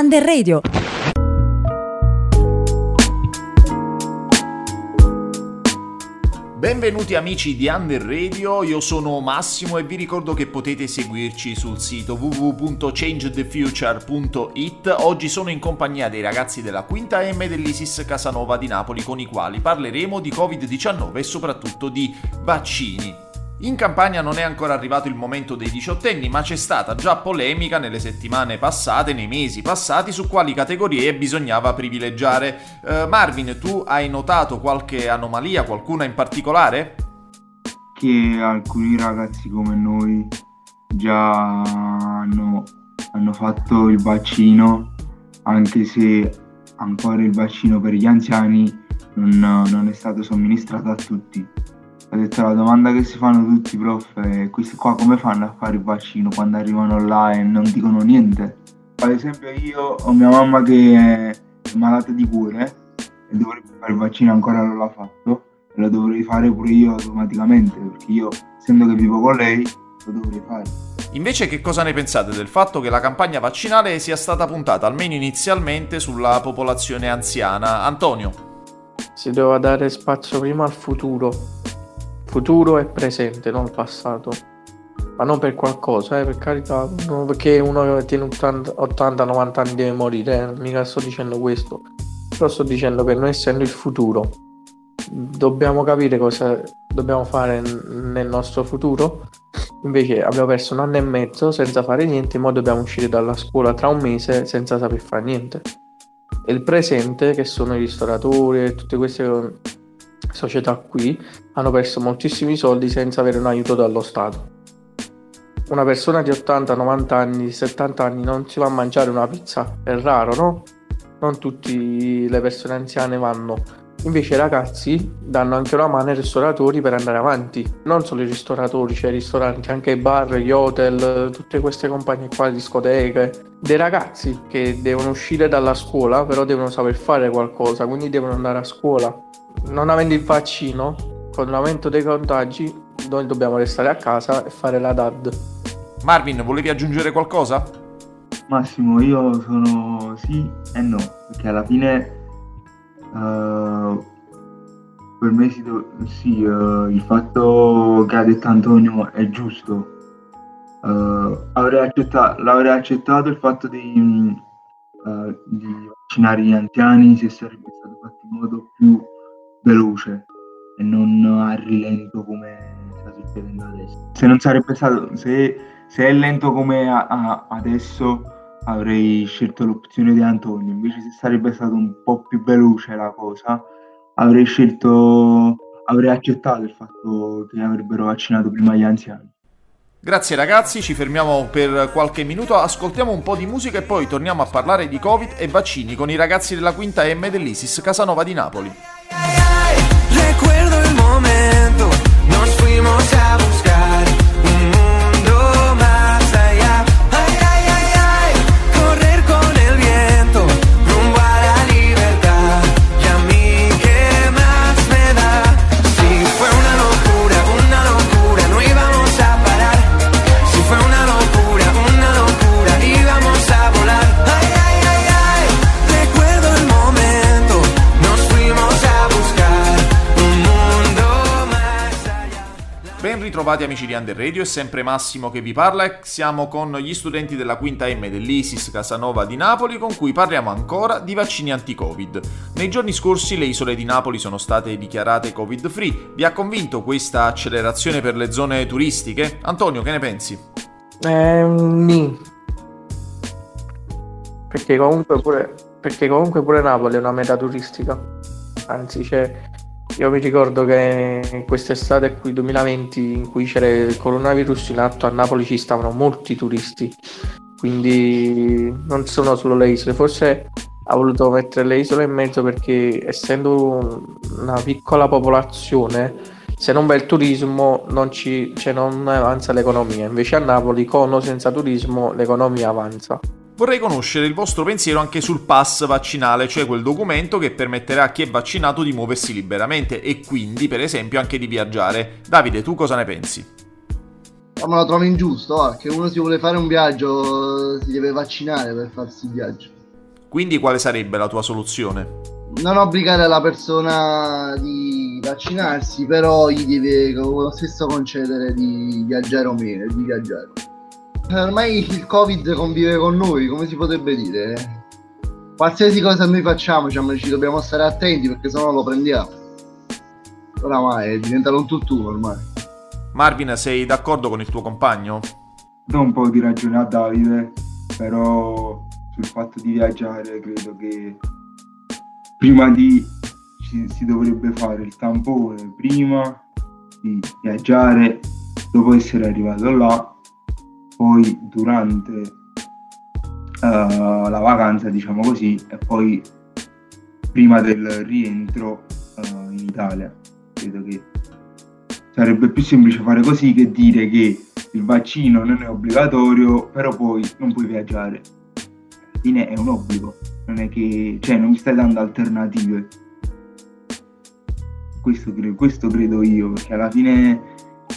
Under Radio. Benvenuti amici di Under Radio, io sono Massimo e vi ricordo che potete seguirci sul sito www.changethefuture.it. Oggi sono in compagnia dei ragazzi della quinta M dell'ISIS Casanova di Napoli con i quali parleremo di Covid-19 e soprattutto di vaccini. In Campania non è ancora arrivato il momento dei diciottenni, ma c'è stata già polemica nelle settimane passate, nei mesi passati, su quali categorie bisognava privilegiare. Uh, Marvin, tu hai notato qualche anomalia, qualcuna in particolare? Che alcuni ragazzi come noi già hanno, hanno fatto il vaccino, anche se ancora il vaccino per gli anziani non, non è stato somministrato a tutti ha detto la domanda che si fanno tutti prof è questi qua come fanno a fare il vaccino quando arrivano là e non dicono niente. Ad esempio io ho mia mamma che è malata di cuore e dovrebbe fare il vaccino ancora non l'ha fatto. E lo dovrei fare pure io automaticamente perché io essendo che vivo con lei lo dovrei fare. Invece che cosa ne pensate del fatto che la campagna vaccinale sia stata puntata almeno inizialmente sulla popolazione anziana? Antonio? Si doveva dare spazio prima al futuro futuro e presente, non passato. Ma non per qualcosa, eh, per carità, non perché uno tiene 80-90 anni deve morire, eh, mica sto dicendo questo. Però sto dicendo che noi essendo il futuro, dobbiamo capire cosa dobbiamo fare nel nostro futuro. Invece abbiamo perso un anno e mezzo senza fare niente, ma dobbiamo uscire dalla scuola tra un mese senza saper fare niente. E il presente, che sono i ristoratori e tutte queste società qui hanno perso moltissimi soldi senza avere un aiuto dallo Stato. Una persona di 80, 90 anni, 70 anni non si va a mangiare una pizza, è raro, no? Non tutte le persone anziane vanno. Invece i ragazzi danno anche una mano ai ristoratori per andare avanti. Non solo i ristoratori, cioè i ristoranti, anche i bar, gli hotel, tutte queste compagnie qua, discoteche. Dei ragazzi che devono uscire dalla scuola, però devono saper fare qualcosa, quindi devono andare a scuola non avendo il vaccino, con l'aumento dei contagi, noi dobbiamo restare a casa e fare la DAD. Marvin, volevi aggiungere qualcosa? Massimo, io sono sì e no, perché alla fine uh, per me sì, sì uh, il fatto che ha detto Antonio è giusto. Uh, avrei accettato, l'avrei accettato il fatto di, di vaccinare gli anziani se sarebbe stato fatto in modo più veloce e non a rilento come sta succedendo adesso. Se non sarebbe stato, se, se è lento come a, a, adesso avrei scelto l'opzione di Antonio, invece se sarebbe stato un po' più veloce la cosa avrei scelto, avrei accettato il fatto che avrebbero vaccinato prima gli anziani. Grazie ragazzi, ci fermiamo per qualche minuto, ascoltiamo un po' di musica e poi torniamo a parlare di Covid e vaccini con i ragazzi della quinta M dell'ISIS Casanova di Napoli. Ritrovati amici di Under Radio, è sempre Massimo che vi parla e siamo con gli studenti della quinta M dell'ISIS Casanova di Napoli con cui parliamo ancora di vaccini anti-Covid. Nei giorni scorsi le isole di Napoli sono state dichiarate Covid free. Vi ha convinto questa accelerazione per le zone turistiche? Antonio, che ne pensi? Eh, mi. Perché comunque pure, perché comunque pure Napoli è una meta turistica. Anzi, c'è io mi ricordo che quest'estate qui 2020 in cui c'era il coronavirus in atto a Napoli ci stavano molti turisti, quindi non sono solo le isole, forse ha voluto mettere le isole in mezzo perché essendo una piccola popolazione se non va il turismo non, ci, cioè non avanza l'economia, invece a Napoli con o senza turismo l'economia avanza. Vorrei conoscere il vostro pensiero anche sul pass vaccinale, cioè quel documento che permetterà a chi è vaccinato di muoversi liberamente e quindi, per esempio, anche di viaggiare. Davide, tu cosa ne pensi? Ma lo trovo ingiusto, oh, che uno si vuole fare un viaggio si deve vaccinare per farsi il viaggio. Quindi quale sarebbe la tua soluzione? Non obbligare la persona di vaccinarsi, però gli deve lo stesso concedere di viaggiare o meno, di viaggiare. Ormai il Covid convive con noi, come si potrebbe dire? Qualsiasi cosa noi facciamo, diciamo, ci dobbiamo stare attenti perché sennò lo prendiamo. Oramai è diventato un tutt'uno ormai. Marvin, sei d'accordo con il tuo compagno? Do un po' di ragione a Davide, però sul fatto di viaggiare credo che prima di ci, si dovrebbe fare il tampone prima di viaggiare, dopo essere arrivato là, poi durante uh, la vacanza, diciamo così, e poi prima del rientro uh, in Italia. Credo che sarebbe più semplice fare così che dire che il vaccino non è obbligatorio, però poi non puoi viaggiare. Alla fine è un obbligo, non è che, cioè, non mi stai dando alternative. Questo questo credo io, perché alla fine,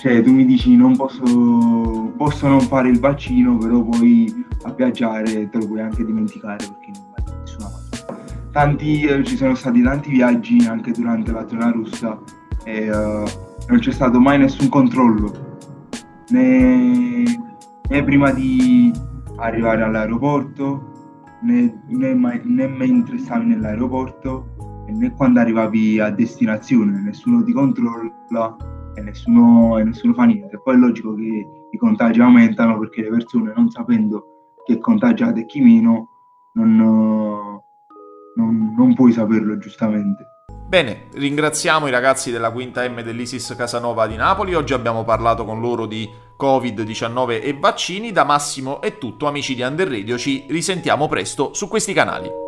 cioè, tu mi dici non posso, posso non fare il vaccino, però poi a viaggiare te lo puoi anche dimenticare perché non vai da nessuna parte. Tanti, eh, ci sono stati tanti viaggi anche durante la zona russa e uh, non c'è stato mai nessun controllo, né, né prima di arrivare all'aeroporto, né, né, mai, né mentre stavi nell'aeroporto, né quando arrivavi a destinazione, nessuno ti controlla e nessuno, e nessuno fa niente. Poi è logico che i contagi aumentano perché le persone non sapendo chi è contagiato e chi meno non, non, non puoi saperlo giustamente. Bene, ringraziamo i ragazzi della quinta M dell'Isis Casanova di Napoli. Oggi abbiamo parlato con loro di Covid-19 e vaccini. Da Massimo è tutto, amici di Under Radio. Ci risentiamo presto su questi canali.